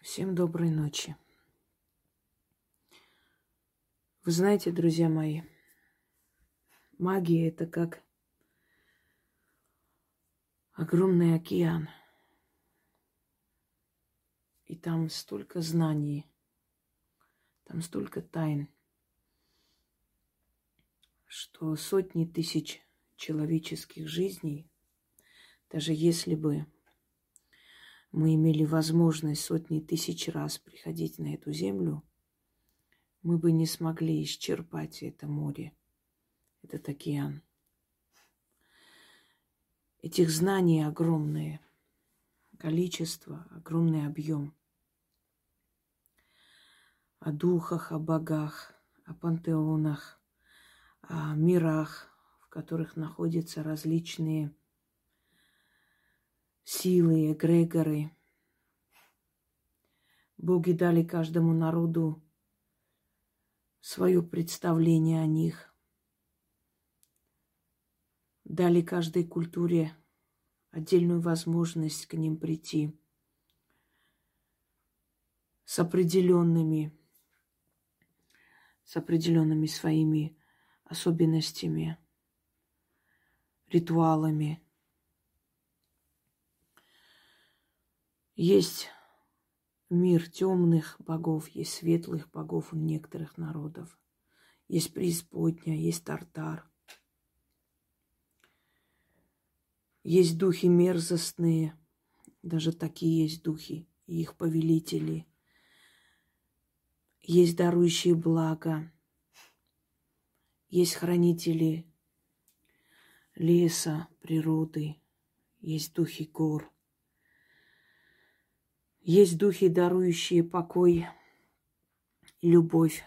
Всем доброй ночи. Вы знаете, друзья мои, магия это как огромный океан. И там столько знаний, там столько тайн, что сотни тысяч человеческих жизней, даже если бы мы имели возможность сотни тысяч раз приходить на эту землю, мы бы не смогли исчерпать это море, этот океан. Этих знаний огромное количество, огромный объем. О духах, о богах, о пантеонах, о мирах, в которых находятся различные силы, эгрегоры. Боги дали каждому народу свое представление о них. Дали каждой культуре отдельную возможность к ним прийти с определенными, с определенными своими особенностями, ритуалами – Есть мир темных богов, есть светлых богов у некоторых народов. Есть преисподня, есть тартар. Есть духи мерзостные, даже такие есть духи, и их повелители. Есть дарующие благо, есть хранители леса, природы, есть духи гор – есть духи, дарующие покой любовь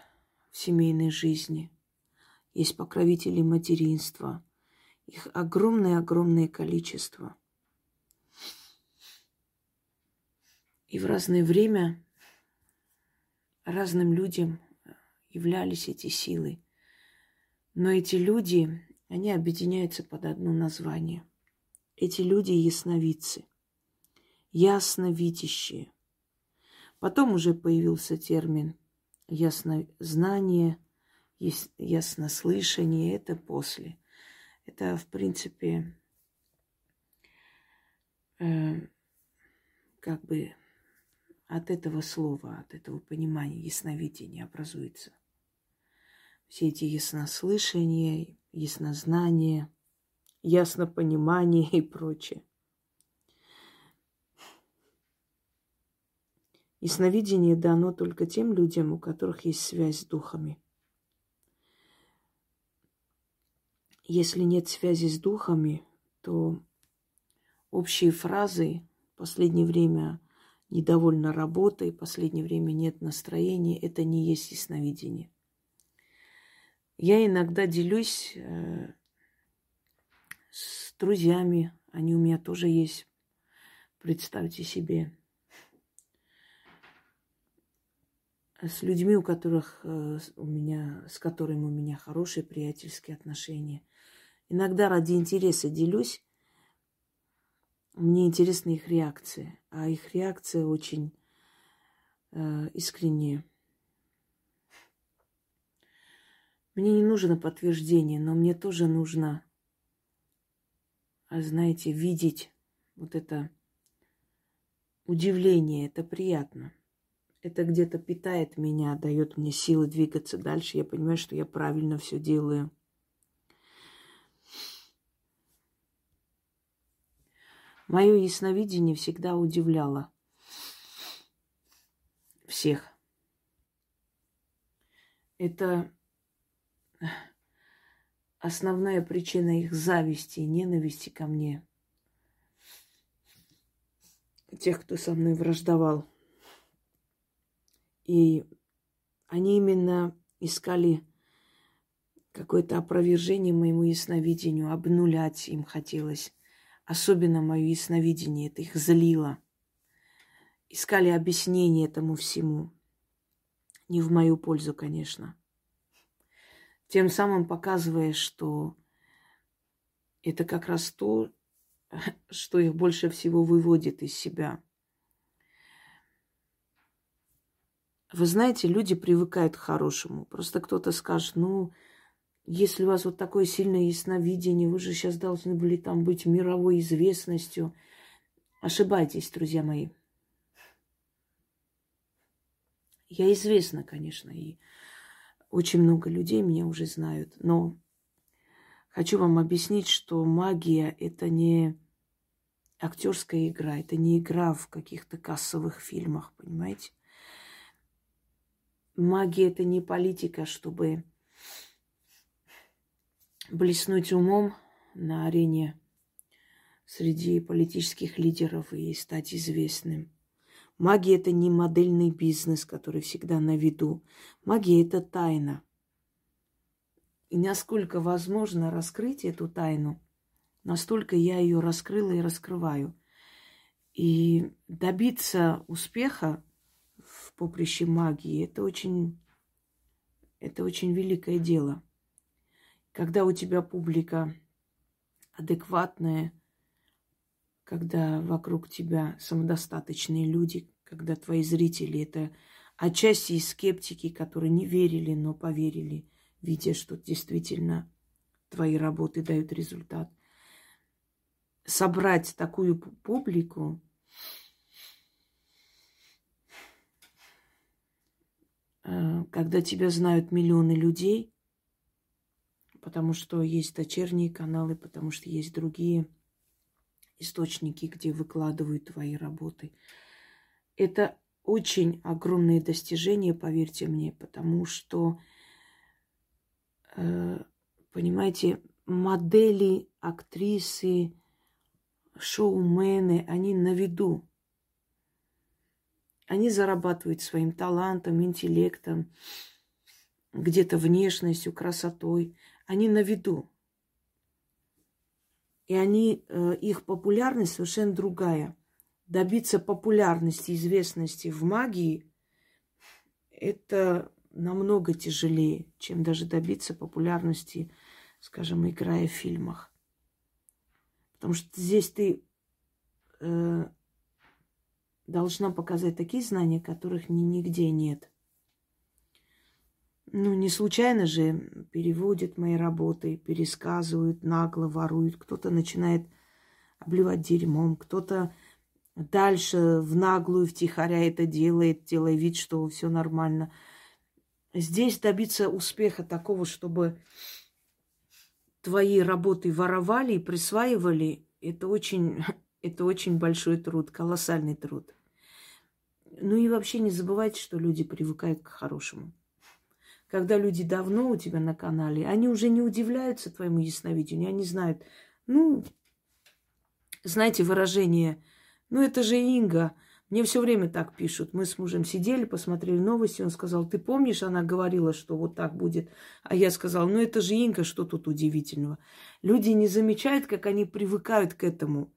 в семейной жизни. Есть покровители материнства. Их огромное-огромное количество. И в разное время разным людям являлись эти силы. Но эти люди, они объединяются под одно название. Эти люди ясновидцы – ясновидящие. Потом уже появился термин яснознание, яснослышание. Это после. Это, в принципе, э, как бы от этого слова, от этого понимания ясновидения образуется. Все эти яснослышания, яснознание, яснопонимание и прочее. И сновидение дано только тем людям, у которых есть связь с духами. Если нет связи с духами, то общие фразы последнее время недовольна работой, последнее время нет настроения, это не есть ясновидение. Я иногда делюсь э, с друзьями, они у меня тоже есть, представьте себе. С людьми, у которых э, у меня, с которыми у меня хорошие приятельские отношения. Иногда ради интереса делюсь. Мне интересна их реакция, а их реакция очень э, искренняя. Мне не нужно подтверждение, но мне тоже нужно, а знаете, видеть вот это удивление. Это приятно это где-то питает меня, дает мне силы двигаться дальше. Я понимаю, что я правильно все делаю. Мое ясновидение всегда удивляло всех. Это основная причина их зависти и ненависти ко мне. Тех, кто со мной враждовал. И они именно искали какое-то опровержение моему ясновидению, обнулять им хотелось. Особенно мое ясновидение, это их злило. Искали объяснение этому всему. Не в мою пользу, конечно. Тем самым показывая, что это как раз то, что их больше всего выводит из себя – Вы знаете, люди привыкают к хорошему. Просто кто-то скажет, ну, если у вас вот такое сильное ясновидение, вы же сейчас должны были там быть мировой известностью. Ошибаетесь, друзья мои. Я известна, конечно, и очень много людей меня уже знают, но хочу вам объяснить, что магия это не актерская игра, это не игра в каких-то кассовых фильмах, понимаете? Магия это не политика, чтобы блеснуть умом на арене среди политических лидеров и стать известным. Магия – это не модельный бизнес, который всегда на виду. Магия – это тайна. И насколько возможно раскрыть эту тайну, настолько я ее раскрыла и раскрываю. И добиться успеха поприще магии – это очень, это очень великое дело. Когда у тебя публика адекватная – когда вокруг тебя самодостаточные люди, когда твои зрители это отчасти и скептики, которые не верили, но поверили, видя, что действительно твои работы дают результат. Собрать такую публику, э, когда тебя знают миллионы людей, потому что есть дочерние каналы, потому что есть другие источники, где выкладывают твои работы. Это очень огромные достижения, поверьте мне, потому что, э, понимаете, модели, актрисы, шоумены, они на виду. Они зарабатывают своим талантом, интеллектом, где-то внешностью, красотой. Они на виду. И они, э, их популярность совершенно другая. Добиться популярности, известности в магии – это намного тяжелее, чем даже добиться популярности, скажем, играя в фильмах. Потому что здесь ты э, должна показать такие знания, которых ни, нигде нет. Ну, не случайно же переводят мои работы, пересказывают, нагло воруют. Кто-то начинает обливать дерьмом, кто-то дальше в наглую, втихаря это делает, делая вид, что все нормально. Здесь добиться успеха такого, чтобы твои работы воровали и присваивали, это очень, это очень большой труд, колоссальный труд. Ну и вообще не забывайте, что люди привыкают к хорошему когда люди давно у тебя на канале, они уже не удивляются твоему ясновидению, они знают, ну, знаете, выражение, ну, это же Инга, мне все время так пишут. Мы с мужем сидели, посмотрели новости, он сказал, ты помнишь, она говорила, что вот так будет. А я сказал, ну это же Инга, что тут удивительного. Люди не замечают, как они привыкают к этому.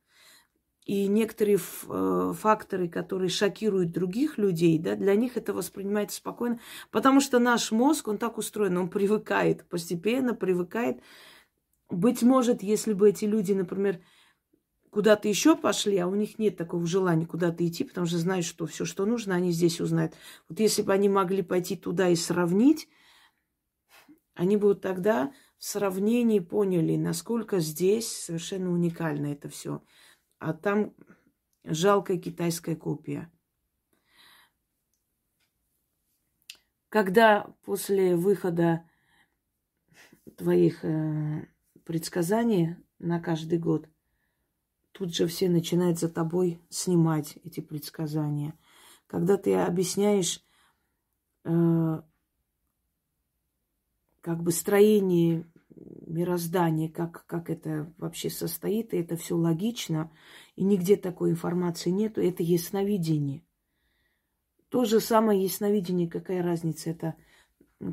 И некоторые э, факторы, которые шокируют других людей, да, для них это воспринимается спокойно, потому что наш мозг, он так устроен, он привыкает, постепенно привыкает. Быть может, если бы эти люди, например, куда-то еще пошли, а у них нет такого желания куда-то идти, потому что знают, что все, что нужно, они здесь узнают. Вот если бы они могли пойти туда и сравнить, они бы вот тогда в сравнении поняли, насколько здесь совершенно уникально это все а там жалкая китайская копия. Когда после выхода твоих э, предсказаний на каждый год, тут же все начинают за тобой снимать эти предсказания. Когда ты объясняешь э, как бы строение мироздание, как, как это вообще состоит, и это все логично, и нигде такой информации нету, это ясновидение. То же самое ясновидение, какая разница, это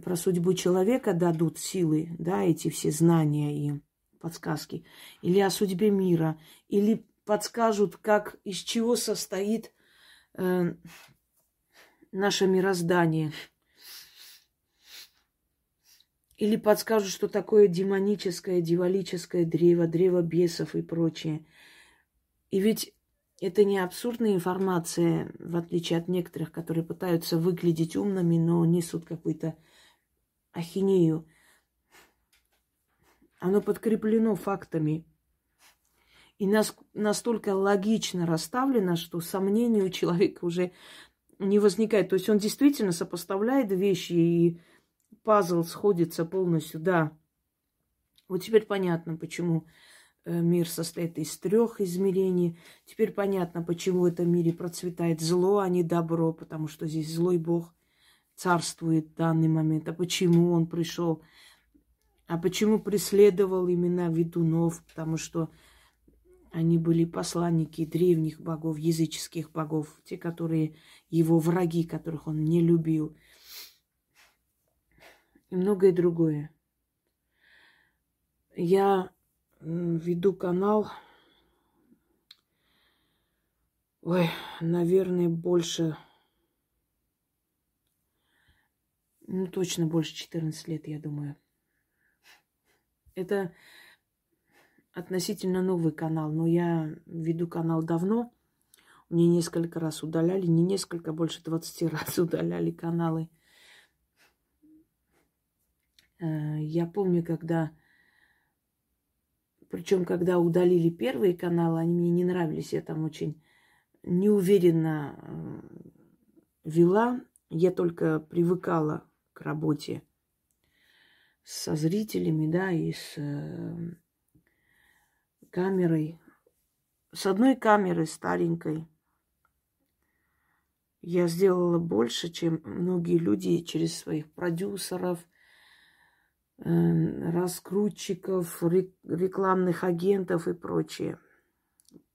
про судьбу человека дадут силы, да, эти все знания и подсказки, или о судьбе мира, или подскажут, как, из чего состоит э, наше мироздание – или подскажут, что такое демоническое, дьяволическое древо, древо бесов и прочее. И ведь это не абсурдная информация, в отличие от некоторых, которые пытаются выглядеть умными, но несут какую-то ахинею. Оно подкреплено фактами. И нас, настолько логично расставлено, что сомнений у человека уже не возникает. То есть он действительно сопоставляет вещи, и пазл сходится полностью, да. Вот теперь понятно, почему э, мир состоит из трех измерений. Теперь понятно, почему в этом мире процветает зло, а не добро, потому что здесь злой Бог царствует в данный момент. А почему он пришел? А почему преследовал именно ведунов? Потому что они были посланники древних богов, языческих богов, те, которые его враги, которых он не любил. И многое другое. Я веду канал, ой, наверное, больше, ну, точно больше 14 лет, я думаю. Это относительно новый канал, но я веду канал давно. Мне несколько раз удаляли, не несколько, больше 20 раз удаляли каналы. Э, я помню, когда... Причем, когда удалили первые каналы, они мне не нравились. Я там очень неуверенно э, вела. Я только привыкала к работе со зрителями, да, и с э, камерой. С одной камерой старенькой я сделала больше, чем многие люди через своих продюсеров, раскрутчиков, рекламных агентов и прочее.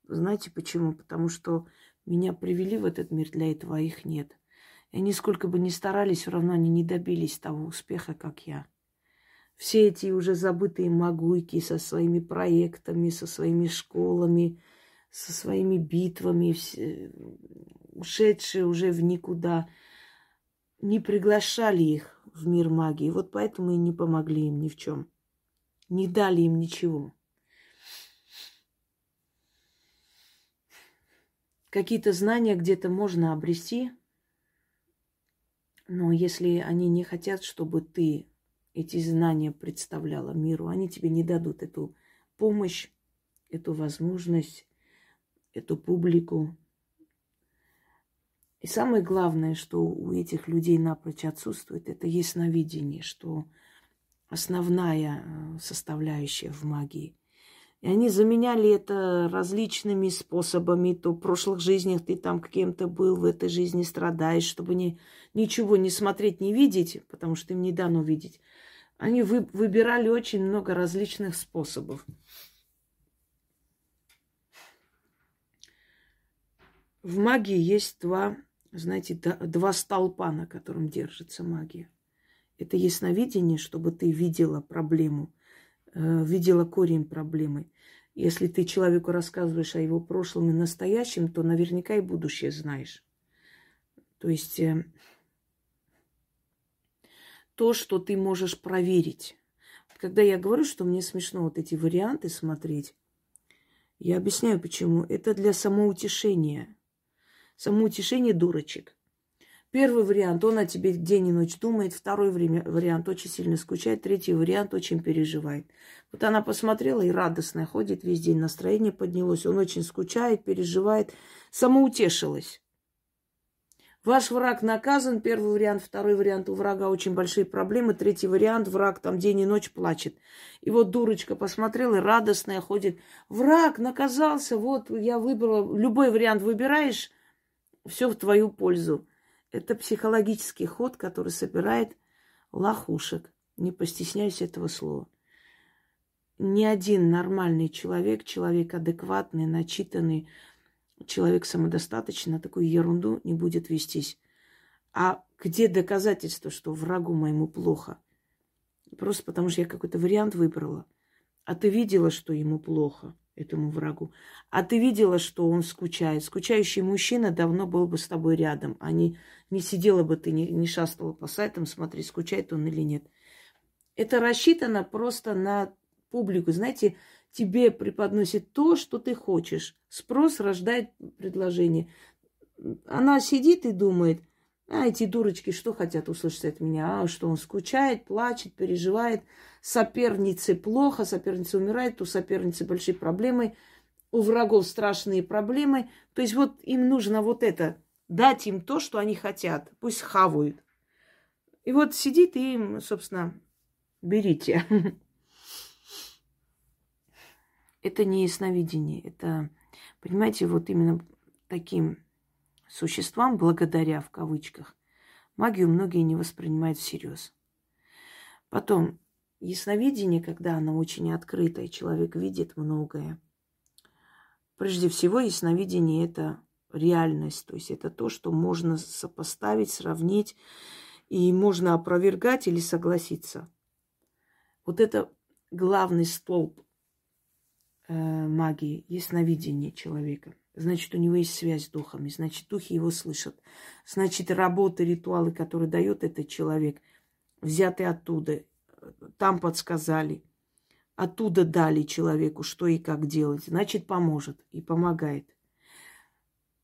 Знаете почему? Потому что меня привели в этот мир, для этого а их нет. И они сколько бы ни старались, все равно они не добились того успеха, как я все эти уже забытые могуйки со своими проектами, со своими школами, со своими битвами, ушедшие уже в никуда, не приглашали их в мир магии. Вот поэтому и не помогли им ни в чем. Не дали им ничего. Какие-то знания где-то можно обрести, но если они не хотят, чтобы ты эти знания представляла миру, они тебе не дадут эту помощь, эту возможность, эту публику. И самое главное, что у этих людей напрочь отсутствует, это ясновидение, что основная э, составляющая в магии. И они заменяли это различными способами. То в прошлых жизнях ты там каким-то был, в этой жизни страдаешь, чтобы не, ничего не смотреть, не видеть, потому что им не дано видеть. Они вы, выбирали очень много различных способов. В магии есть два, знаете, два столпа, на котором держится магия. Это ясновидение, чтобы ты видела проблему, э, видела корень проблемы. Если ты человеку рассказываешь о его прошлом и настоящем, то наверняка и будущее знаешь. То есть э, то, что ты можешь проверить. Когда я говорю, что мне смешно вот эти варианты смотреть, я объясняю, почему. Это для самоутешения. Самоутешение дурочек. Первый вариант, он о тебе день и ночь думает. Второй время, вариант, очень сильно скучает. Третий вариант, очень переживает. Вот она посмотрела и радостная ходит весь день. Настроение поднялось. Он очень скучает, переживает. Самоутешилась. Ваш враг наказан, первый вариант, второй вариант, у врага очень большие проблемы, третий вариант, враг там день и ночь плачет. И вот дурочка посмотрела радостная ходит, враг наказался, вот я выбрала, любой вариант выбираешь, все в твою пользу. Это психологический ход, который собирает лохушек. Не постесняюсь этого слова. Ни один нормальный человек, человек адекватный, начитанный, человек самодостаточный на такую ерунду не будет вестись. А где доказательство, что врагу моему плохо? Просто потому что я какой-то вариант выбрала. А ты видела, что ему плохо, этому врагу. А ты видела, что он скучает. Скучающий мужчина давно был бы с тобой рядом, а не, не сидела бы ты, не, не шастала по сайтам, смотри, скучает он или нет. Это рассчитано просто на публику. Знаете, тебе преподносит то, что ты хочешь. Спрос рождает предложение. Она сидит и думает, а эти дурочки что хотят услышать от меня? А что он скучает, плачет, переживает. Сопернице плохо, соперница умирает, у соперницы большие проблемы, у врагов страшные проблемы. То есть вот им нужно вот это, дать им то, что они хотят. Пусть хавают. И вот сидит и им, собственно, берите. Это не ясновидение. Это, понимаете, вот именно таким существам, благодаря в кавычках, магию многие не воспринимают всерьез. Потом, ясновидение, когда оно очень открытое, человек видит многое. Прежде всего, ясновидение – это реальность, то есть это то, что можно сопоставить, сравнить, и можно опровергать или согласиться. Вот это главный столб э, магии, ясновидение человека – значит, у него есть связь с духами, значит, духи его слышат. Значит, работы, ритуалы, которые дает этот человек, взяты оттуда, там подсказали, оттуда дали человеку, что и как делать, значит, поможет и помогает.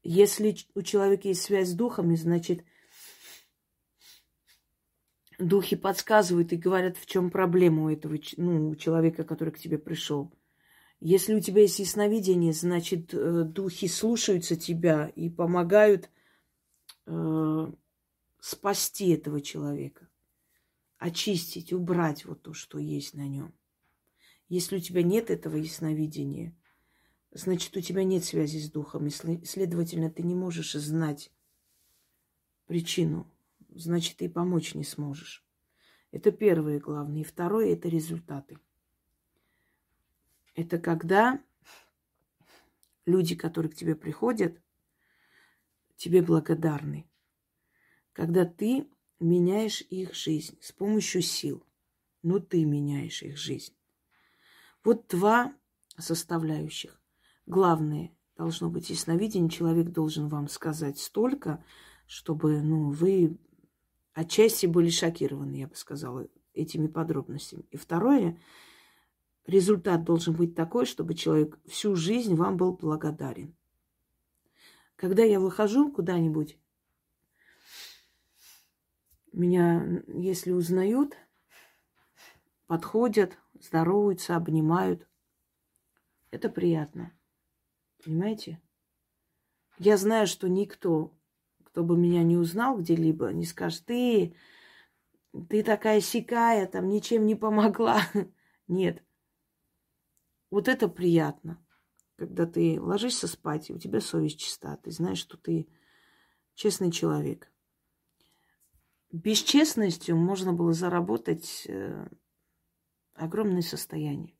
Если у человека есть связь с духами, значит, духи подсказывают и говорят, в чем проблема у этого ну, человека, который к тебе пришел. Если у тебя есть ясновидение, значит, э, духи слушаются тебя и помогают э, спасти этого человека, очистить, убрать вот то, что есть на нем. Если у тебя нет этого ясновидения, значит, у тебя нет связи с духом, и, следовательно, ты не можешь знать причину, значит, ты помочь не сможешь. Это первое главное. И второе – это результаты. Это когда люди, которые к тебе приходят, тебе благодарны. Когда ты меняешь их жизнь с помощью сил. Но ты меняешь их жизнь. Вот два составляющих. Главное, должно быть ясновидение. Человек должен вам сказать столько, чтобы ну, вы отчасти были шокированы, я бы сказала, этими подробностями. И второе, результат должен быть такой, чтобы человек всю жизнь вам был благодарен. Когда я выхожу куда-нибудь, меня, если узнают, подходят, здороваются, обнимают. Это приятно. Понимаете? Я знаю, что никто, кто бы меня не узнал где-либо, не скажет, ты, ты такая сикая, там ничем не помогла. Нет. Вот это приятно, когда ты ложишься спать, и у тебя совесть чиста, ты знаешь, что ты честный человек. Бесчестностью можно было заработать э, огромное состояние.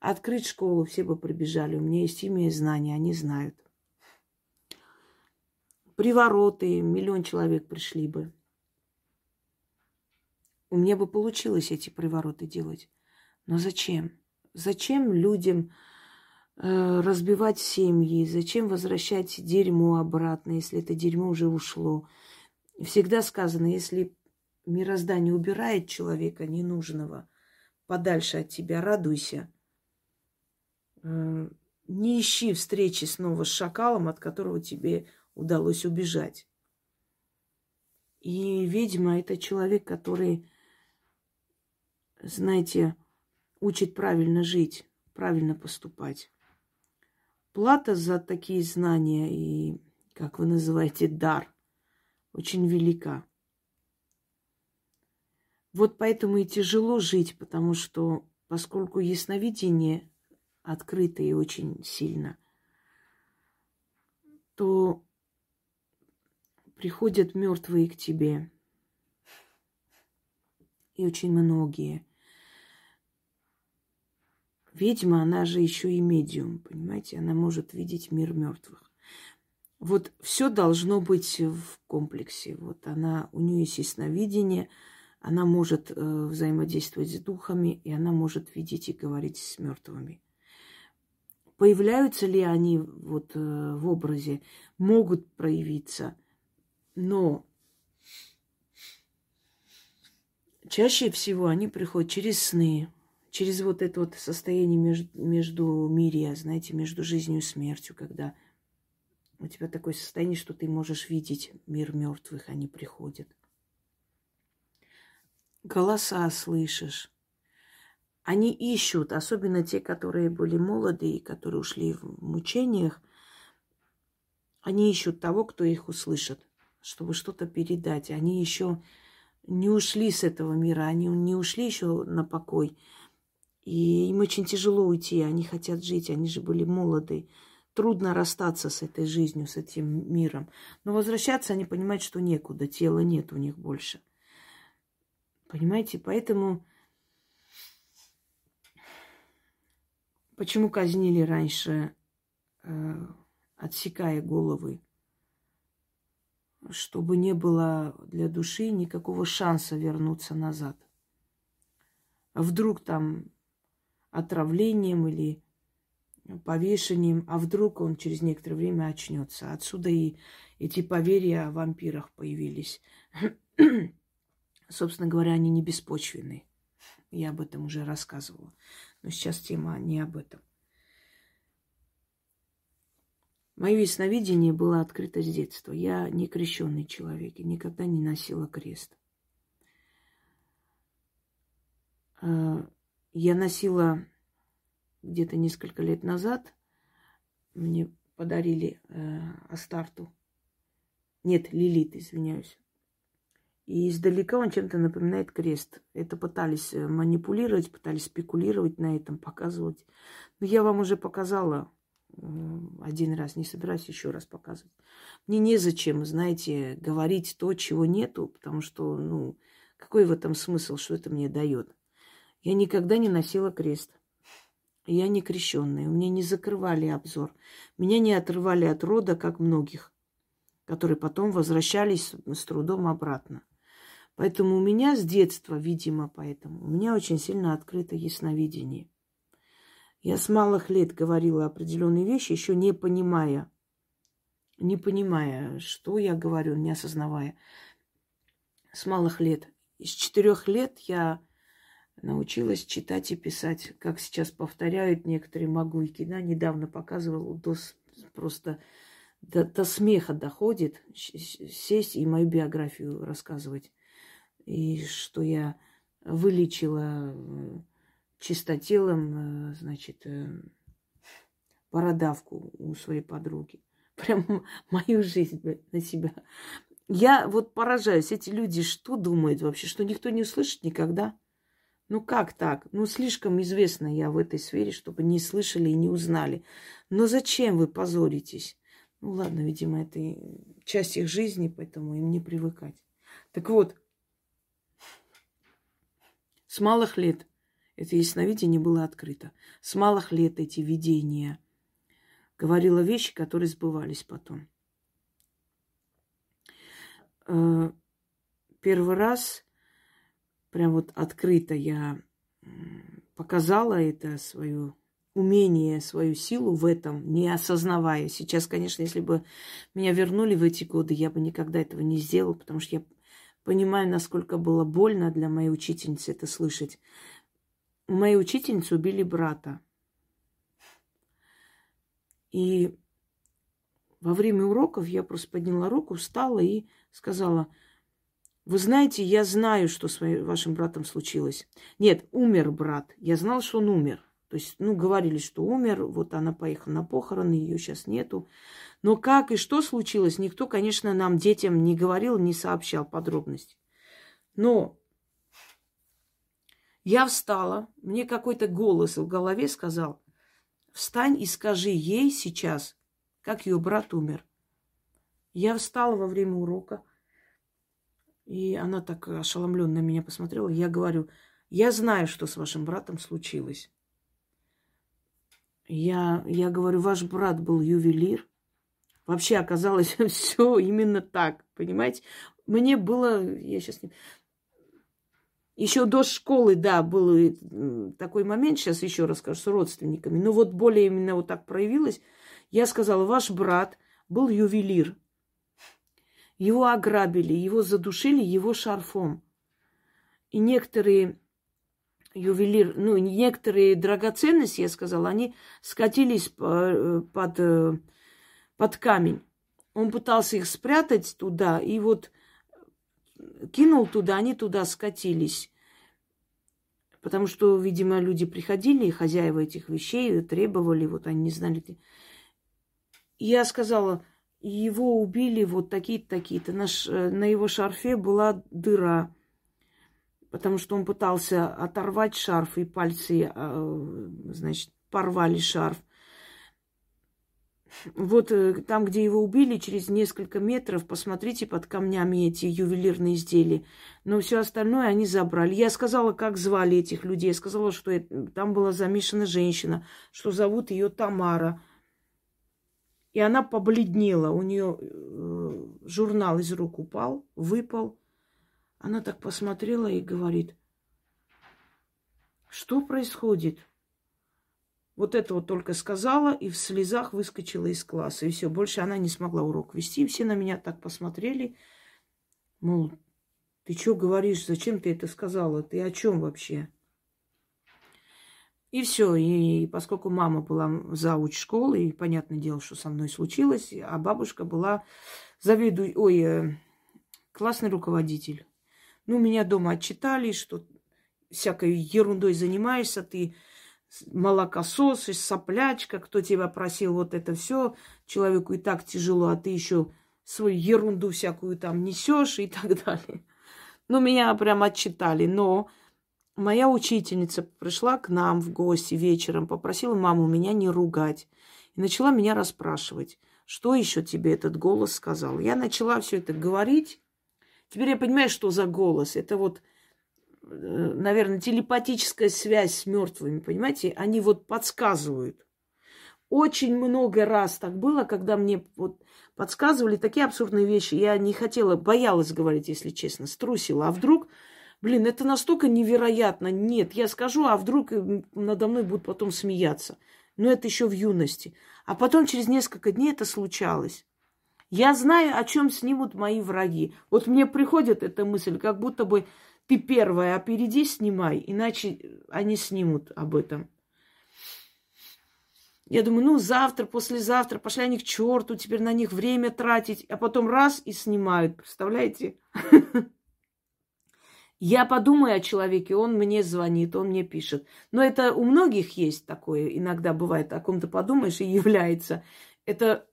Открыть школу все бы прибежали. У меня есть имя и знания, они знают. Привороты, миллион человек пришли бы. У меня бы получилось эти привороты делать. Но зачем? Зачем людям э, разбивать семьи? Зачем возвращать дерьмо обратно, если это дерьмо уже ушло? Всегда сказано, если мироздание убирает человека ненужного подальше от тебя, радуйся. Э, не ищи встречи снова с шакалом, от которого тебе удалось убежать. И ведьма – это человек, который, знаете, учит правильно жить, правильно поступать. Плата за такие знания и, как вы называете, дар очень велика. Вот поэтому и тяжело жить, потому что, поскольку ясновидение открыто и очень сильно, то приходят мертвые к тебе. И очень многие. Ведьма, она же еще и медиум, понимаете? Она может видеть мир мертвых. Вот все должно быть в комплексе. Вот она, у нее есть ясновидение, она может э, взаимодействовать с духами, и она может видеть и говорить с мертвыми. Появляются ли они вот э, в образе, могут проявиться, но чаще всего они приходят через сны, через вот это вот состояние между, между мирия, знаете, между жизнью и смертью, когда у тебя такое состояние, что ты можешь видеть мир мертвых, они приходят. Голоса слышишь. Они ищут, особенно те, которые были молодые, которые ушли в мучениях, они ищут того, кто их услышит, чтобы что-то передать. Они еще не ушли с этого мира, они не ушли еще на покой. И им очень тяжело уйти, они хотят жить, они же были молоды. Трудно расстаться с этой жизнью, с этим миром. Но возвращаться они понимают, что некуда, тела нет у них больше. Понимаете, поэтому почему казнили раньше, э, отсекая головы? Чтобы не было для души никакого шанса вернуться назад. Вдруг там отравлением или повешением, а вдруг он через некоторое время очнется. Отсюда и эти поверья о вампирах появились. Собственно говоря, они не беспочвенные. Я об этом уже рассказывала. Но сейчас тема не об этом. Мое ясновидение было открыто с детства. Я не крещенный человек и никогда не носила крест. Я носила где-то несколько лет назад. Мне подарили э, Астарту. Нет, Лилит, извиняюсь. И издалека он чем-то напоминает крест. Это пытались э, манипулировать, пытались спекулировать на этом, показывать. Но я вам уже показала один раз, не собираюсь еще раз показывать. Мне незачем, знаете, говорить то, чего нету, потому что, ну, какой в этом смысл, что это мне дает? Я никогда не носила крест. Я не крещенная. У меня не закрывали обзор. Меня не отрывали от рода, как многих, которые потом возвращались с трудом обратно. Поэтому у меня с детства, видимо, поэтому, у меня очень сильно открыто ясновидение. Я с малых лет говорила определенные вещи, еще не понимая, не понимая, что я говорю, не осознавая. С малых лет. Из четырех лет я научилась читать и писать, как сейчас повторяют некоторые могуйки. Да, недавно показывал, до, просто до, до смеха доходит сесть и мою биографию рассказывать и что я вылечила э, чистотелом, э, значит, э, бородавку у своей подруги. Прям мою жизнь на себя. Я вот поражаюсь, эти люди что думают вообще, что никто не услышит никогда? Ну как так? Ну слишком известна я в этой сфере, чтобы не слышали и не узнали. Но зачем вы позоритесь? Ну ладно, видимо, это часть их жизни, поэтому им не привыкать. Так вот, с малых лет это ясновидение было открыто. С малых лет эти видения говорила вещи, которые сбывались потом. Э, первый раз прям вот открыто я показала это свое умение, свою силу в этом, не осознавая. Сейчас, конечно, если бы меня вернули в эти годы, я бы никогда этого не сделала, потому что я Понимаю, насколько было больно для моей учительницы это слышать. У моей учительницы убили брата. И во время уроков я просто подняла руку, встала и сказала, вы знаете, я знаю, что с вашим братом случилось. Нет, умер брат. Я знала, что он умер. То есть, ну, говорили, что умер, вот она поехала на похороны, ее сейчас нету. Но как и что случилось, никто, конечно, нам, детям, не говорил, не сообщал подробностей. Но я встала, мне какой-то голос в голове сказал, встань и скажи ей сейчас, как ее брат умер. Я встала во время урока, и она так ошеломленно на меня посмотрела. Я говорю, я знаю, что с вашим братом случилось. Я, я говорю, ваш брат был ювелир. Вообще оказалось все именно так, понимаете? Мне было, я сейчас не... Еще до школы, да, был такой момент, сейчас еще расскажу, с родственниками. Но вот более именно вот так проявилось. Я сказала, ваш брат был ювелир. Его ограбили, его задушили его шарфом. И некоторые ювелир, ну, некоторые драгоценности, я сказала, они скатились э, под, э, под камень. Он пытался их спрятать туда, и вот кинул туда, они туда скатились. Потому что, видимо, люди приходили, хозяева этих вещей, требовали, вот они не знали. Я сказала, его убили вот такие-то, такие-то. Наш, э, на его шарфе была дыра, потому что он пытался оторвать шарф, и пальцы, а, значит, порвали шарф. Вот э, там, где его убили, через несколько метров, посмотрите под камнями эти ювелирные изделия. Но все остальное они забрали. Я сказала, как звали этих людей. Я сказала, что это, там была замешана женщина, что зовут ее Тамара. И она побледнела. У нее э, журнал из рук упал, выпал. Она так посмотрела и говорит, что происходит? Вот это вот только сказала и в слезах выскочила из класса. И все, больше она не смогла урок вести. Все на меня так посмотрели. Мол, ты что говоришь? Зачем ты это сказала? Ты о чем вообще? И все. И поскольку мама была зауч школы, и понятное дело, что со мной случилось, а бабушка была заведуй, ой, э, классный руководитель. Ну, меня дома отчитали, что всякой ерундой занимаешься, ты молокосос, соплячка, кто тебя просил вот это все, человеку и так тяжело, а ты еще свою ерунду всякую там несешь и так далее. Ну, меня прям отчитали, но моя учительница пришла к нам в гости вечером, попросила маму меня не ругать. И начала меня расспрашивать, что еще тебе этот голос сказал. Я начала все это говорить. Теперь я понимаю, что за голос. Это вот Э, наверное, телепатическая связь с мертвыми, понимаете, они вот подсказывают. Очень много раз так было, когда мне вот подсказывали такие абсурдные вещи. Я не хотела, боялась говорить, если честно, струсила. А вдруг, блин, это настолько невероятно. Нет, я скажу, а вдруг э, надо мной будут потом смеяться. Но это еще в юности. А потом через несколько дней это случалось. Я знаю, о чем снимут мои враги. Вот мне приходит эта мысль, как будто бы ты первая опереди, снимай, иначе они снимут об этом. Я думаю, ну завтра, послезавтра, пошли они к черту, теперь на них время тратить, а потом раз и снимают, представляете? Я подумаю о человеке, он мне звонит, он мне пишет. Но это у многих есть такое, иногда бывает, о ком-то подумаешь и является. Это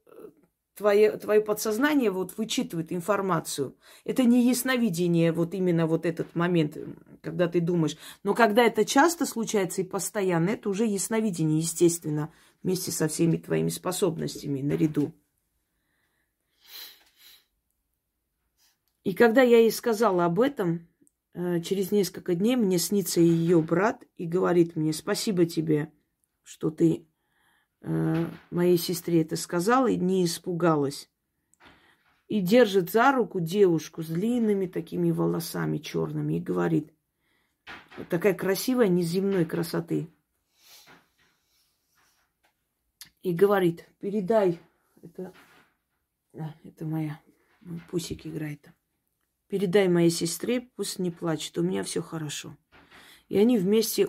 твое, твое подсознание вот вычитывает информацию. Это не ясновидение, вот именно вот этот момент, когда ты думаешь. Но когда это часто случается и постоянно, это уже ясновидение, естественно, вместе со всеми твоими способностями наряду. И когда я ей сказала об этом, э, через несколько дней мне снится ее брат и говорит мне, спасибо тебе, что ты Э, моей сестре это сказала и не испугалась. И держит за руку девушку с длинными такими волосами черными и говорит, такая красивая, неземной красоты. И говорит, передай, это, да, это моя, мой пусик играет там. Передай моей сестре, пусть не плачет, у меня все хорошо. И они вместе,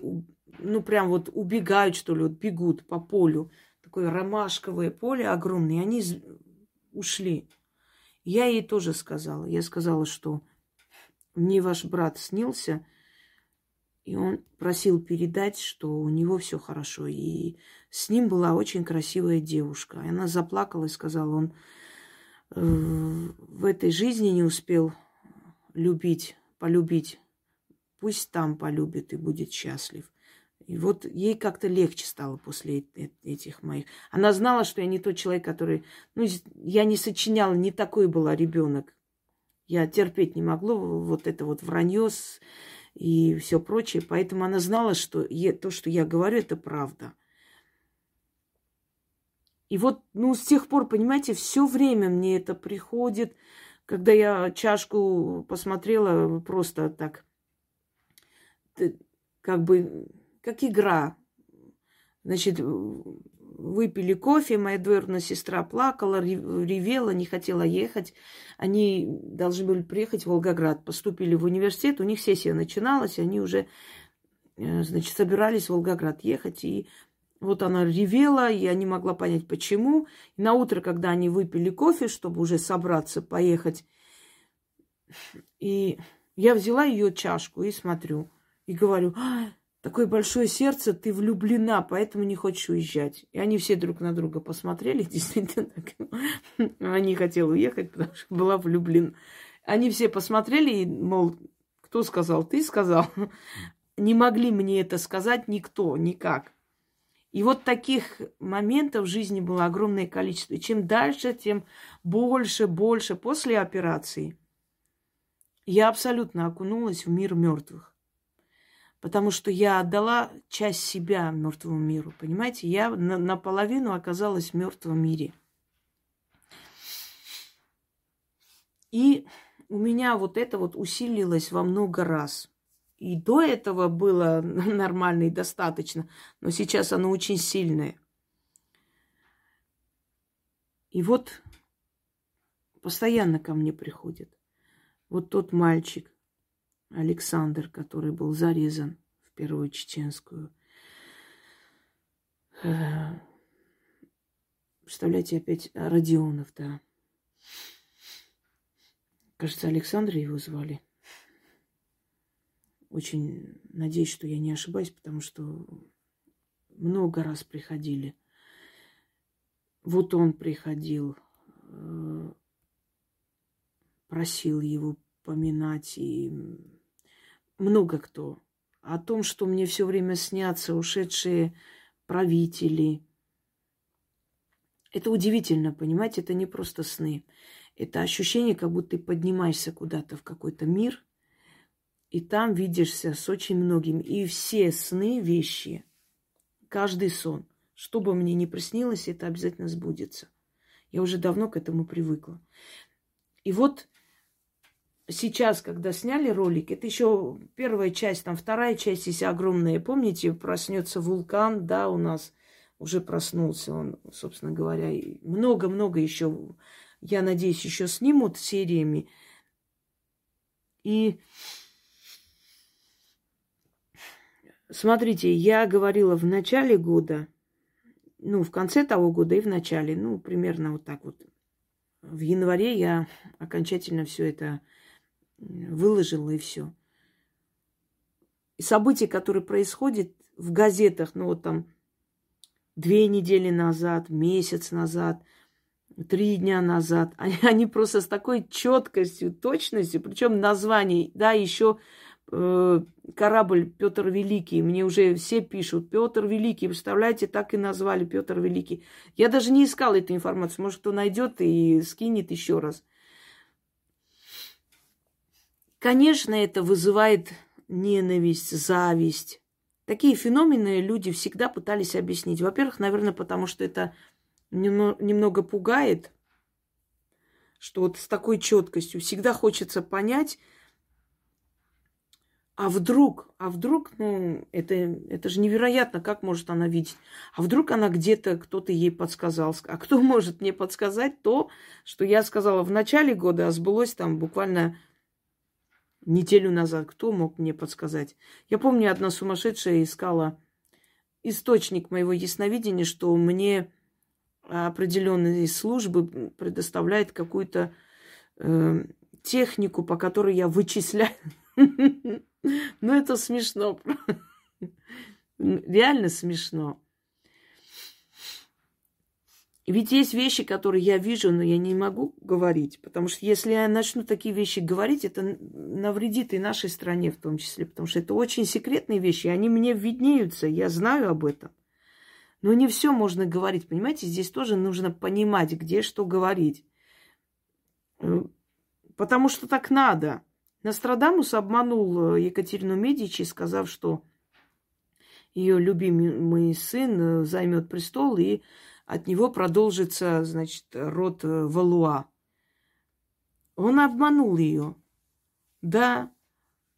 ну, прям вот убегают, что ли, вот бегут по полю такое ромашковое поле огромное, и они ушли. Я ей тоже сказала. Я сказала, что мне ваш брат снился, и он просил передать, что у него все хорошо. И с ним была очень красивая девушка. И она заплакала и сказала, он э, в этой жизни не успел любить, полюбить. Пусть там полюбит и будет счастлив. И вот ей как-то легче стало после этих моих. Она знала, что я не тот человек, который... Ну, я не сочиняла, не такой была ребенок. Я терпеть не могла вот это вот вранье и все прочее. Поэтому она знала, что то, что я говорю, это правда. И вот, ну, с тех пор, понимаете, все время мне это приходит, когда я чашку посмотрела просто так, как бы как игра. Значит, выпили кофе, моя двоюродная сестра плакала, ревела, не хотела ехать. Они должны были приехать в Волгоград, поступили в университет, у них сессия начиналась, они уже э, значит, собирались в Волгоград ехать, и вот она ревела, я не могла понять, почему. И на утро, когда они выпили кофе, чтобы уже собраться, поехать, и я взяла ее чашку и смотрю, и говорю, а, такое большое сердце, ты влюблена, поэтому не хочешь уезжать. И они все друг на друга посмотрели, действительно так. Она не хотела уехать, потому что была влюблена. Они все посмотрели, и, мол, кто сказал? Ты сказал. Не могли мне это сказать никто, никак. И вот таких моментов в жизни было огромное количество. И чем дальше, тем больше, больше. После операции я абсолютно окунулась в мир мертвых. Потому что я отдала часть себя мертвому миру. Понимаете, я на, наполовину оказалась в мертвом мире. И у меня вот это вот усилилось во много раз. И до этого было нормально и достаточно, но сейчас оно очень сильное. И вот постоянно ко мне приходит. Вот тот мальчик, Александр, который был зарезан в Первую Чеченскую. Э, представляете, опять Родионов, да. Кажется, Александра его звали. Очень надеюсь, что я не ошибаюсь, потому что много раз приходили. Вот он приходил, э, просил его поминать, и много кто. О том, что мне все время снятся ушедшие правители. Это удивительно, понимаете, это не просто сны. Это ощущение, как будто ты поднимаешься куда-то в какой-то мир, и там видишься с очень многими. И все сны вещи, каждый сон, что бы мне ни приснилось, это обязательно сбудется. Я уже давно к этому привыкла. И вот сейчас, когда сняли ролик, это еще первая часть, там вторая часть есть огромная. Помните, проснется вулкан, да, у нас уже проснулся он, собственно говоря. Много-много еще я надеюсь, еще снимут сериями. И смотрите, я говорила в начале года, ну, в конце того года и в начале, ну, примерно вот так вот. В январе я окончательно все это выложила и все. И события, которые происходят в газетах, ну вот там две недели назад, месяц назад – три дня назад. Они, они просто с такой четкостью, точностью, причем название, да, еще корабль Петр Великий. Мне уже все пишут Петр Великий. Представляете, так и назвали Петр Великий. Я даже не искала эту информацию. Может, кто найдет и скинет еще раз. Конечно, это вызывает ненависть, зависть. Такие феномены люди всегда пытались объяснить. Во-первых, наверное, потому что это немного пугает, что вот с такой четкостью всегда хочется понять, а вдруг, а вдруг, ну, это, это же невероятно, как может она видеть. А вдруг она где-то, кто-то ей подсказал. А кто может мне подсказать то, что я сказала в начале года, а сбылось там буквально неделю назад. Кто мог мне подсказать? Я помню, одна сумасшедшая искала источник моего ясновидения, что мне определенные службы предоставляет какую-то э, технику, по которой я вычисляю. Ну, это смешно. Реально смешно. Ведь есть вещи, которые я вижу, но я не могу говорить. Потому что если я начну такие вещи говорить, это навредит и нашей стране в том числе. Потому что это очень секретные вещи. Они мне виднеются, я знаю об этом. Но не все можно говорить, понимаете? Здесь тоже нужно понимать, где что говорить. Э, потому что так надо. Нострадамус обманул э, Екатерину Медичи, сказав, что ее любимый сын э, займет престол, и от него продолжится, значит, род Валуа. Он обманул ее. Да,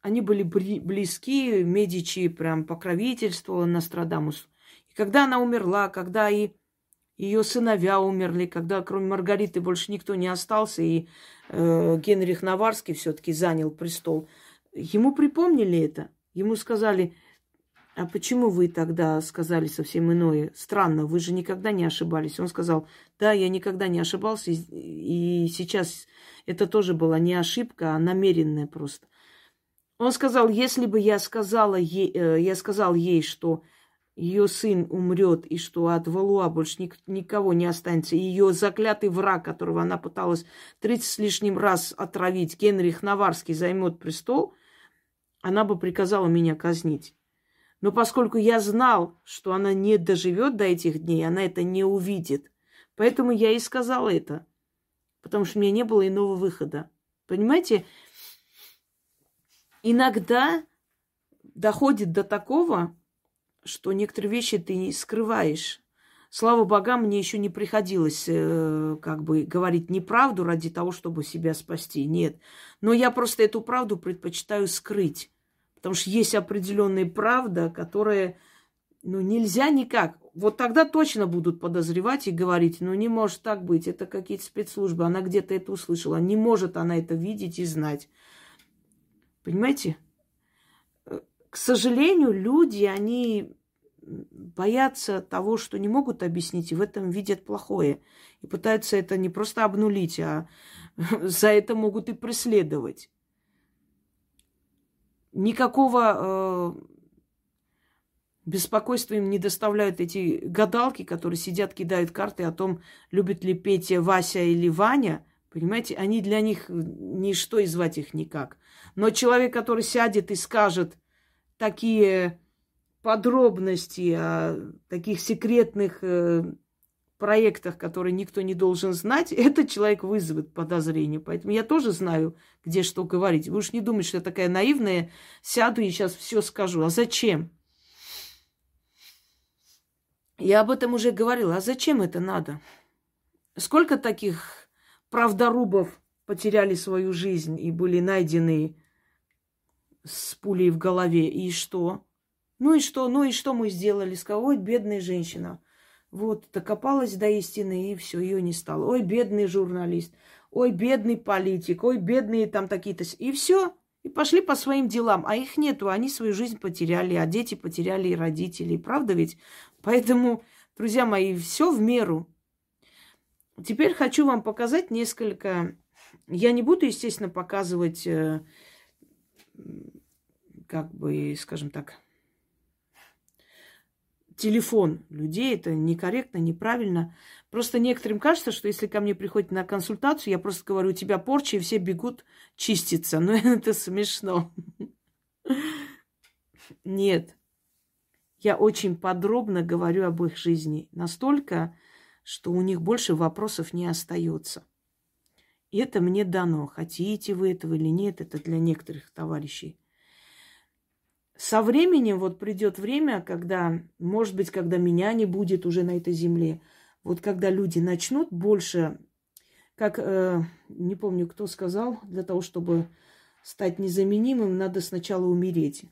они были близки, Медичи прям покровительствовала Нострадамусу. Когда она умерла, когда и ее сыновья умерли, когда кроме Маргариты больше никто не остался, и э, Генрих Наварский все-таки занял престол, ему припомнили это. Ему сказали, а почему вы тогда сказали совсем иное? Странно, вы же никогда не ошибались. Он сказал, да, я никогда не ошибался, и сейчас это тоже была не ошибка, а намеренная просто. Он сказал, если бы я сказала ей, э, я сказал ей, что ее сын умрет и что от Валуа больше ник- никого не останется, ее заклятый враг, которого она пыталась 30 с лишним раз отравить, Генрих Наварский займет престол, она бы приказала меня казнить. Но поскольку я знал, что она не доживет до этих дней, она это не увидит. Поэтому я и сказал это. Потому что у меня не было иного выхода. Понимаете? Иногда доходит до такого, что некоторые вещи ты скрываешь. Слава богам, мне еще не приходилось э, как бы говорить неправду ради того, чтобы себя спасти. Нет. Но я просто эту правду предпочитаю скрыть. Потому что есть определенная правда, которая ну, нельзя никак. Вот тогда точно будут подозревать и говорить, ну не может так быть, это какие-то спецслужбы, она где-то это услышала. Не может она это видеть и знать. Понимаете? Э, к сожалению, люди, они боятся того, что не могут объяснить, и в этом видят плохое. И пытаются это не просто обнулить, а за это могут и преследовать. Никакого э, беспокойства им не доставляют эти гадалки, которые сидят, кидают карты о том, любит ли Петя, Вася или Ваня. Понимаете, они для них ничто и звать их никак. Но человек, который сядет и скажет такие подробности о таких секретных э, проектах, которые никто не должен знать, этот человек вызовет подозрение. Поэтому я тоже знаю, где что говорить. Вы уж не думайте, что я такая наивная, сяду и сейчас все скажу. А зачем? Я об этом уже говорила. А зачем это надо? Сколько таких правдорубов потеряли свою жизнь и были найдены с пулей в голове? И что? Ну и что? Ну и что мы сделали? Сказал, ой, бедная женщина. Вот, докопалась до истины, и все, ее не стало. Ой, бедный журналист, ой, бедный политик, ой, бедные там такие-то... И все, и пошли по своим делам. А их нету, они свою жизнь потеряли, а дети потеряли и родителей. Правда ведь? Поэтому, друзья мои, все в меру. Теперь хочу вам показать несколько... Я не буду, естественно, показывать, э, как бы, скажем так, телефон людей. Это некорректно, неправильно. Просто некоторым кажется, что если ко мне приходят на консультацию, я просто говорю, у тебя порча, и все бегут чиститься. Но это смешно. Нет. Я очень подробно говорю об их жизни. Настолько, что у них больше вопросов не остается. И это мне дано. Хотите вы этого или нет, это для некоторых товарищей со временем вот придет время, когда, может быть, когда меня не будет уже на этой земле, вот когда люди начнут больше, как, э, не помню, кто сказал, для того, чтобы стать незаменимым, надо сначала умереть.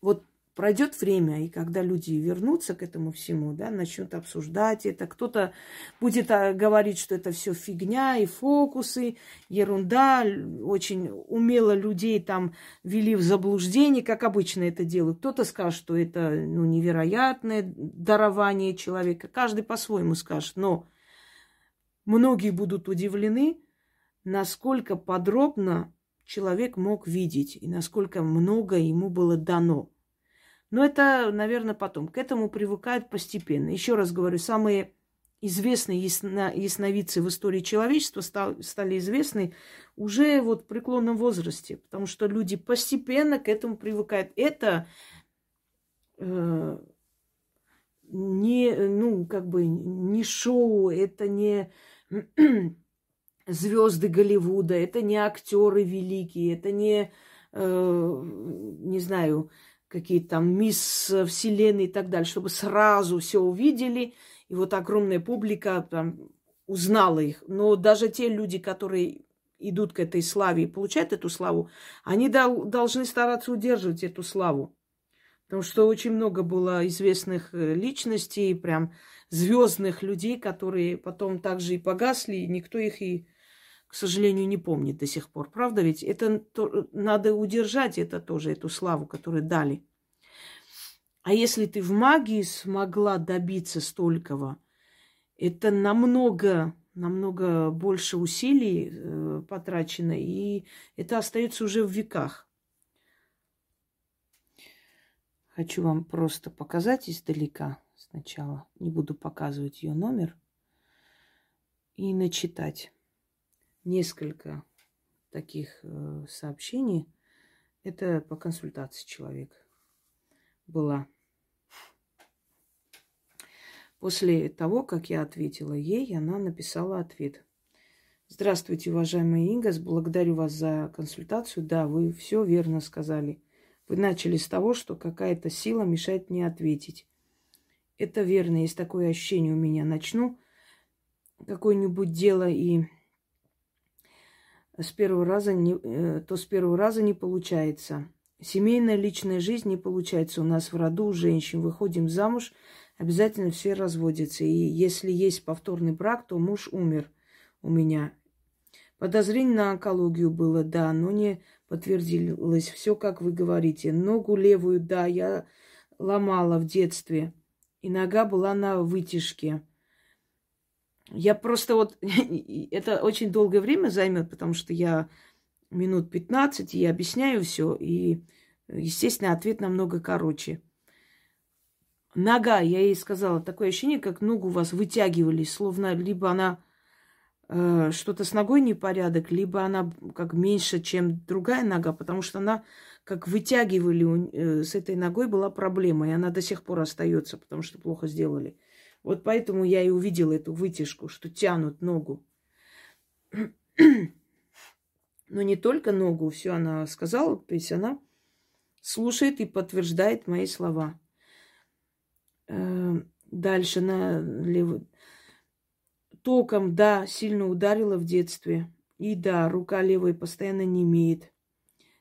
Вот пройдет время, и когда люди вернутся к этому всему, да, начнут обсуждать это, кто-то будет а, говорить, что это все фигня и фокусы, ерунда, очень умело людей там вели в заблуждение, как обычно это делают. Кто-то скажет, что это ну, невероятное дарование человека, каждый по-своему скажет, но многие будут удивлены, насколько подробно человек мог видеть и насколько много ему было дано. Но это, наверное, потом. К этому привыкают постепенно. Еще раз говорю, самые известные ясно, ясновидцы в истории человечества стал, стали известны уже вот в преклонном возрасте, потому что люди постепенно к этому привыкают. Это э, не, ну, как бы, не шоу, это не звезды Голливуда, это не актеры великие, это не, э, не знаю, какие-то там мисс Вселенной и так далее, чтобы сразу все увидели, и вот огромная публика там узнала их. Но даже те люди, которые идут к этой славе и получают эту славу, они дол- должны стараться удерживать эту славу. Потому что очень много было известных э, личностей, прям звездных людей, которые потом также и погасли, и никто их и к сожалению, не помнит до сих пор. Правда ведь? Это то, надо удержать это тоже, эту славу, которую дали. А если ты в магии смогла добиться столького, это намного, намного больше усилий э, потрачено, и это остается уже в веках. Хочу вам просто показать издалека сначала. Не буду показывать ее номер. И начитать несколько таких э, сообщений. Это по консультации человека была. После того, как я ответила ей, она написала ответ. Здравствуйте, уважаемая Инга, благодарю вас за консультацию. Да, вы все верно сказали. Вы начали с того, что какая-то сила мешает мне ответить. Это верно, есть такое ощущение у меня. Начну какое-нибудь дело и с первого раза не, э, то с первого раза не получается. Семейная личная жизнь не получается у нас в роду у женщин. Выходим замуж, обязательно все разводятся. И если есть повторный брак, то муж умер у меня. Подозрение на онкологию было, да, но не подтвердилось. Все, как вы говорите. Ногу левую, да, я ломала в детстве. И нога была на вытяжке. Я просто вот... это очень долгое время займет, потому что я минут 15, и объясняю все. И, естественно, ответ намного короче. Нога, я ей сказала, такое ощущение, как ногу у вас вытягивали, словно либо она Э, что-то с ногой непорядок, либо она как меньше, чем другая нога, потому что она как вытягивали, э, с этой ногой была проблема, и она до сих пор остается, потому что плохо сделали. Вот поэтому я и увидела эту вытяжку, что тянут ногу. Но не только ногу, все она сказала, то есть она слушает и подтверждает мои слова. Э, дальше на левую Током, да, сильно ударила в детстве. И да, рука левая постоянно не имеет.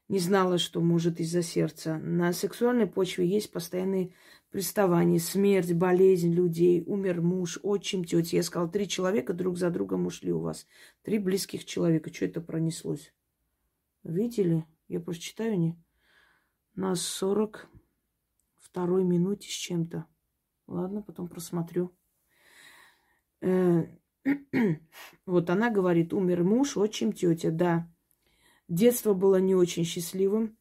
Не знала, что может из-за сердца. На сексуальной почве есть постоянные приставания, смерть, болезнь людей, умер муж, отчим, тетя. Я сказала, три человека друг за другом ушли у вас. Три близких человека. Что это пронеслось? Видели? Я просто читаю не. На сорок второй минуте с чем-то. Ладно, потом просмотрю. Э, вот она говорит, умер муж, очень тетя, да. Детство было не очень счастливым.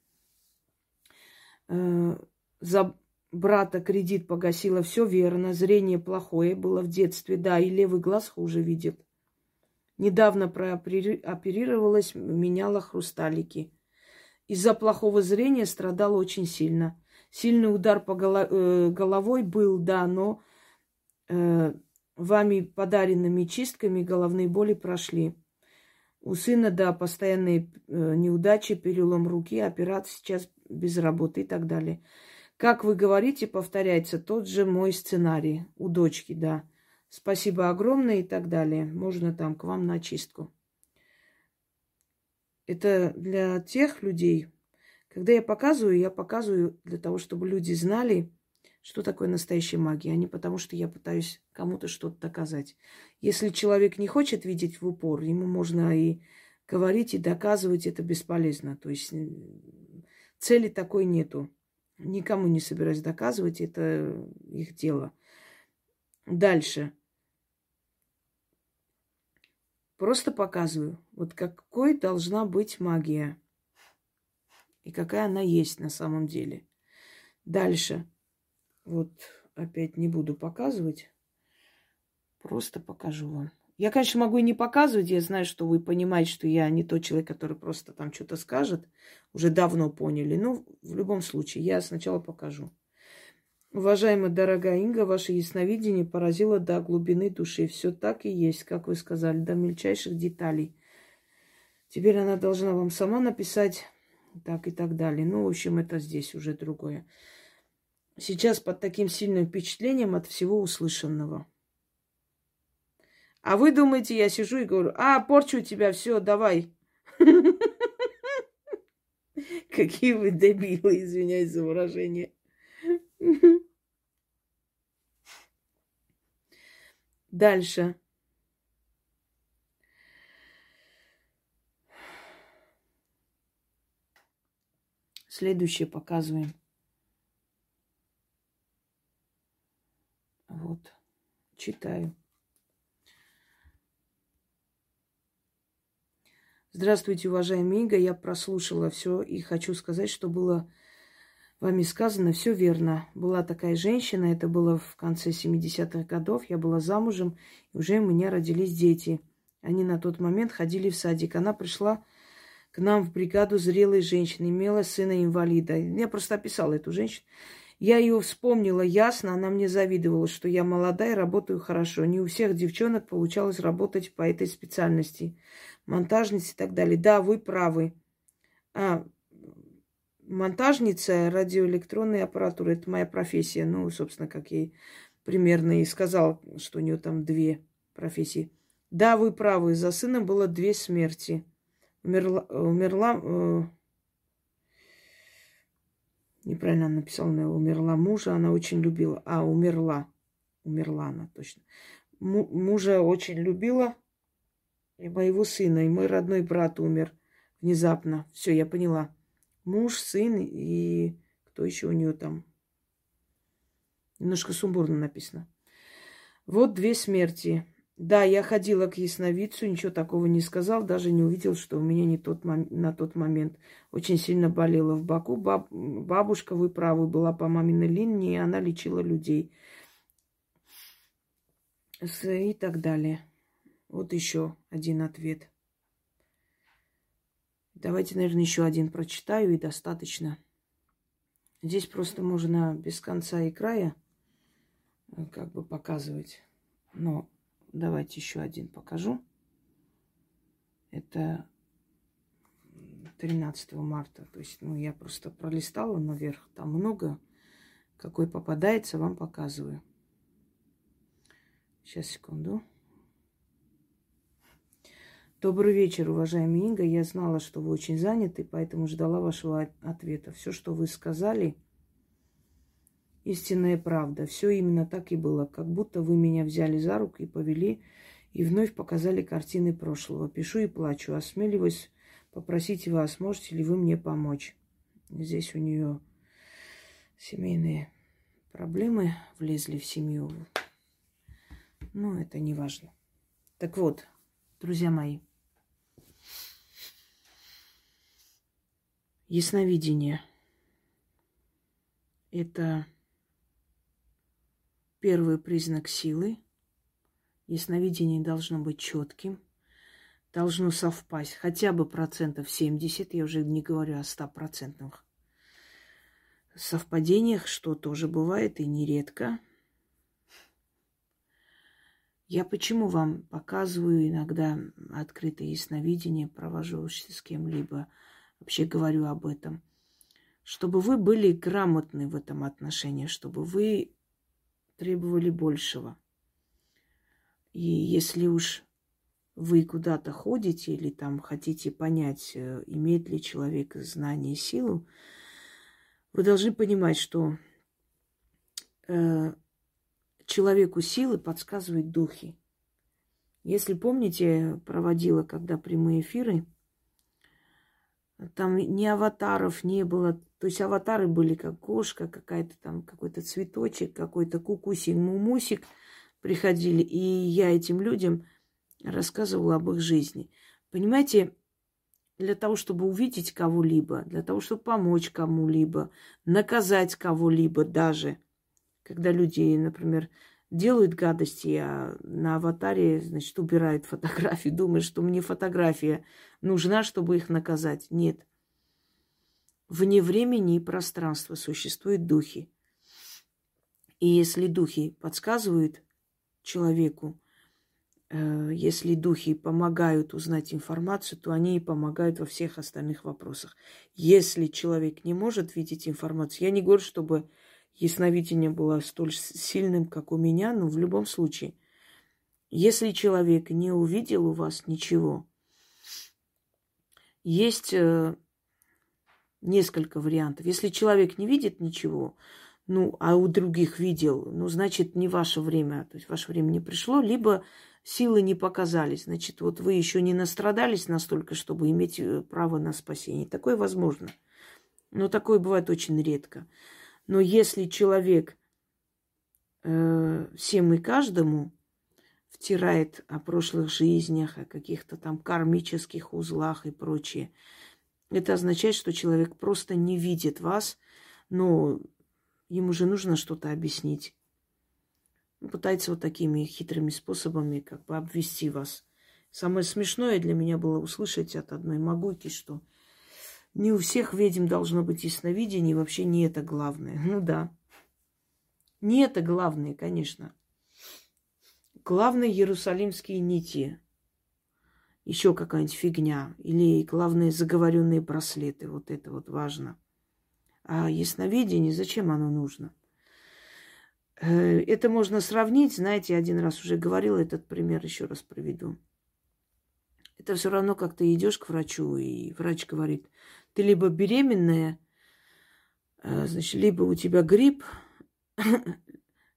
Э, за брата кредит погасила, все верно. Зрение плохое было в детстве, да, и левый глаз хуже видит. Недавно прооперировалась, меняла хрусталики. Из-за плохого зрения страдала очень сильно. Сильный удар по э, головой был, да, но э, вами подаренными чистками головные боли прошли. У сына, да, постоянные э, неудачи, перелом руки, операция сейчас без работы и так далее. Как вы говорите, повторяется тот же мой сценарий у дочки, да. Спасибо огромное и так далее. Можно там к вам на чистку. Это для тех людей, когда я показываю, я показываю для того, чтобы люди знали, что такое настоящая магия, а не потому, что я пытаюсь кому-то что-то доказать. Если человек не хочет видеть в упор, ему можно и говорить, и доказывать, это бесполезно. То есть цели такой нету. Никому не собираюсь доказывать, это их дело. Дальше. Просто показываю, вот какой должна быть магия. И какая она есть на самом деле. Дальше. Вот опять не буду показывать. Просто покажу вам. Я, конечно, могу и не показывать. Я знаю, что вы понимаете, что я не тот человек, который просто там что-то скажет. Уже давно поняли. Но в любом случае, я сначала покажу. Уважаемая дорогая Инга, ваше ясновидение поразило до глубины души. Все так и есть, как вы сказали, до мельчайших деталей. Теперь она должна вам сама написать так и так далее. Ну, в общем, это здесь уже другое сейчас под таким сильным впечатлением от всего услышанного. А вы думаете, я сижу и говорю, а, порчу тебя, все, давай. Какие вы дебилы, извиняюсь за выражение. Дальше. Следующее показываем. Вот. Читаю. Здравствуйте, уважаемый Ига. Я прослушала все и хочу сказать, что было вами сказано, все верно. Была такая женщина, это было в конце 70-х годов, я была замужем, и уже у меня родились дети. Они на тот момент ходили в садик. Она пришла к нам в бригаду зрелой женщины, имела сына-инвалида. Я просто описала эту женщину. Я ее вспомнила ясно, она мне завидовала, что я молодая, работаю хорошо. Не у всех девчонок получалось работать по этой специальности. Монтажницы и так далее. Да, вы правы. А, монтажница радиоэлектронной аппаратуры, это моя профессия. Ну, собственно, как я примерно и сказал, что у нее там две профессии. Да, вы правы, за сыном было две смерти. Умерла, умерла э, Неправильно она написала, она умерла мужа, она очень любила. А, умерла. Умерла она точно. Му- мужа очень любила, и моего сына, и мой родной брат умер внезапно. Все, я поняла. Муж, сын и кто еще у нее там? Немножко сумбурно написано. Вот две смерти. Да, я ходила к ясновидцу, ничего такого не сказал, даже не увидел, что у меня не тот на тот момент очень сильно болела в боку. Баб, бабушка, вы правы, была по маминой линии, она лечила людей. И так далее. Вот еще один ответ. Давайте, наверное, еще один прочитаю, и достаточно. Здесь просто можно без конца и края э, как бы показывать. Но Давайте еще один покажу. Это 13 марта. То есть, ну, я просто пролистала наверх. Там много. Какой попадается, вам показываю. Сейчас, секунду. Добрый вечер, уважаемый Инга. Я знала, что вы очень заняты, поэтому ждала вашего ответа. Все, что вы сказали, истинная правда. Все именно так и было, как будто вы меня взяли за руку и повели, и вновь показали картины прошлого. Пишу и плачу, осмеливаюсь попросить вас, можете ли вы мне помочь. Здесь у нее семейные проблемы влезли в семью. Но это не важно. Так вот, друзья мои, ясновидение – это Первый признак силы. Ясновидение должно быть четким, должно совпасть хотя бы процентов 70, я уже не говорю о 100 процентных совпадениях, что тоже бывает и нередко. Я почему вам показываю иногда открытое ясновидение, провожу с кем-либо, вообще говорю об этом, чтобы вы были грамотны в этом отношении, чтобы вы требовали большего. И если уж вы куда-то ходите или там хотите понять, э, имеет ли человек знание и силу, вы должны понимать, что э, человеку силы подсказывают духи. Если помните, проводила когда прямые эфиры, там ни аватаров не было, то есть аватары были как кошка, какая-то там, какой-то цветочек, какой-то кукусик, мумусик приходили. И я этим людям рассказывала об их жизни. Понимаете, для того, чтобы увидеть кого-либо, для того, чтобы помочь кому-либо, наказать кого-либо даже, когда люди, например, делают гадости, а на аватаре, значит, убирают фотографии, думают, что мне фотография нужна, чтобы их наказать. Нет. Вне времени и пространства существуют духи. И если духи подсказывают человеку, э, если духи помогают узнать информацию, то они и помогают во всех остальных вопросах. Если человек не может видеть информацию, я не говорю, чтобы ясновидение было столь сильным, как у меня, но в любом случае, если человек не увидел у вас ничего, есть э, несколько вариантов. Если человек не видит ничего, ну, а у других видел, ну, значит, не ваше время, то есть ваше время не пришло, либо силы не показались. Значит, вот вы еще не настрадались настолько, чтобы иметь э, право на спасение. Такое возможно. Но такое бывает очень редко. Но если человек э, всем и каждому втирает о прошлых жизнях, о каких-то там кармических узлах и прочее. Это означает, что человек просто не видит вас, но ему же нужно что-то объяснить. Он пытается вот такими хитрыми способами как бы обвести вас. Самое смешное для меня было услышать от одной могуйки, что не у всех ведьм должно быть ясновидение, и вообще не это главное. Ну да. Не это главное, конечно. Главное Иерусалимские нити. Еще какая-нибудь фигня. Или главные заговоренные браслеты. Вот это вот важно. А ясновидение, зачем оно нужно? Э, это можно сравнить, знаете, один раз уже говорил этот пример, еще раз приведу. Это все равно, как ты идешь к врачу, и врач говорит, ты либо беременная, э, значит, либо у тебя грипп,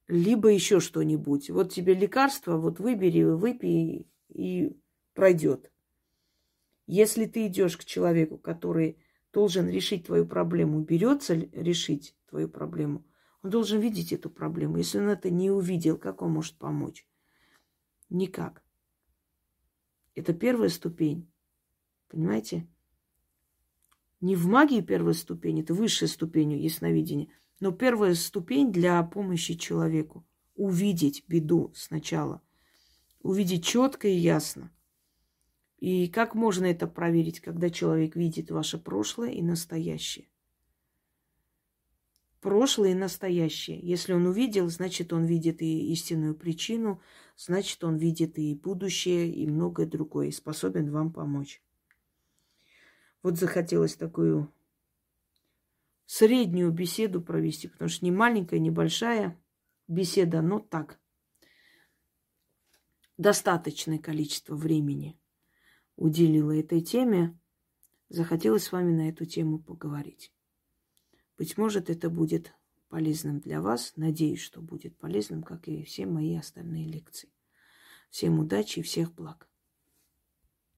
либо еще что-нибудь. Вот тебе лекарство, вот выбери, выпей, и пройдет. Если ты идешь к человеку, который должен решить твою проблему, берется решить твою проблему, он должен видеть эту проблему. Если он это не увидел, как он может помочь? Никак. Это первая ступень. Понимаете? Не в магии первая ступень, это высшая ступень ясновидения, но первая ступень для помощи человеку. Увидеть беду сначала. Увидеть четко и ясно. И как можно это проверить, когда человек видит ваше прошлое и настоящее? прошлое и настоящее. Если он увидел, значит, он видит и истинную причину, значит, он видит и будущее, и многое другое, и способен вам помочь. Вот захотелось такую среднюю беседу провести, потому что не маленькая, не большая беседа, но так. Достаточное количество времени уделила этой теме. Захотелось с вами на эту тему поговорить. Быть может, это будет полезным для вас. Надеюсь, что будет полезным, как и все мои остальные лекции. Всем удачи и всех благ.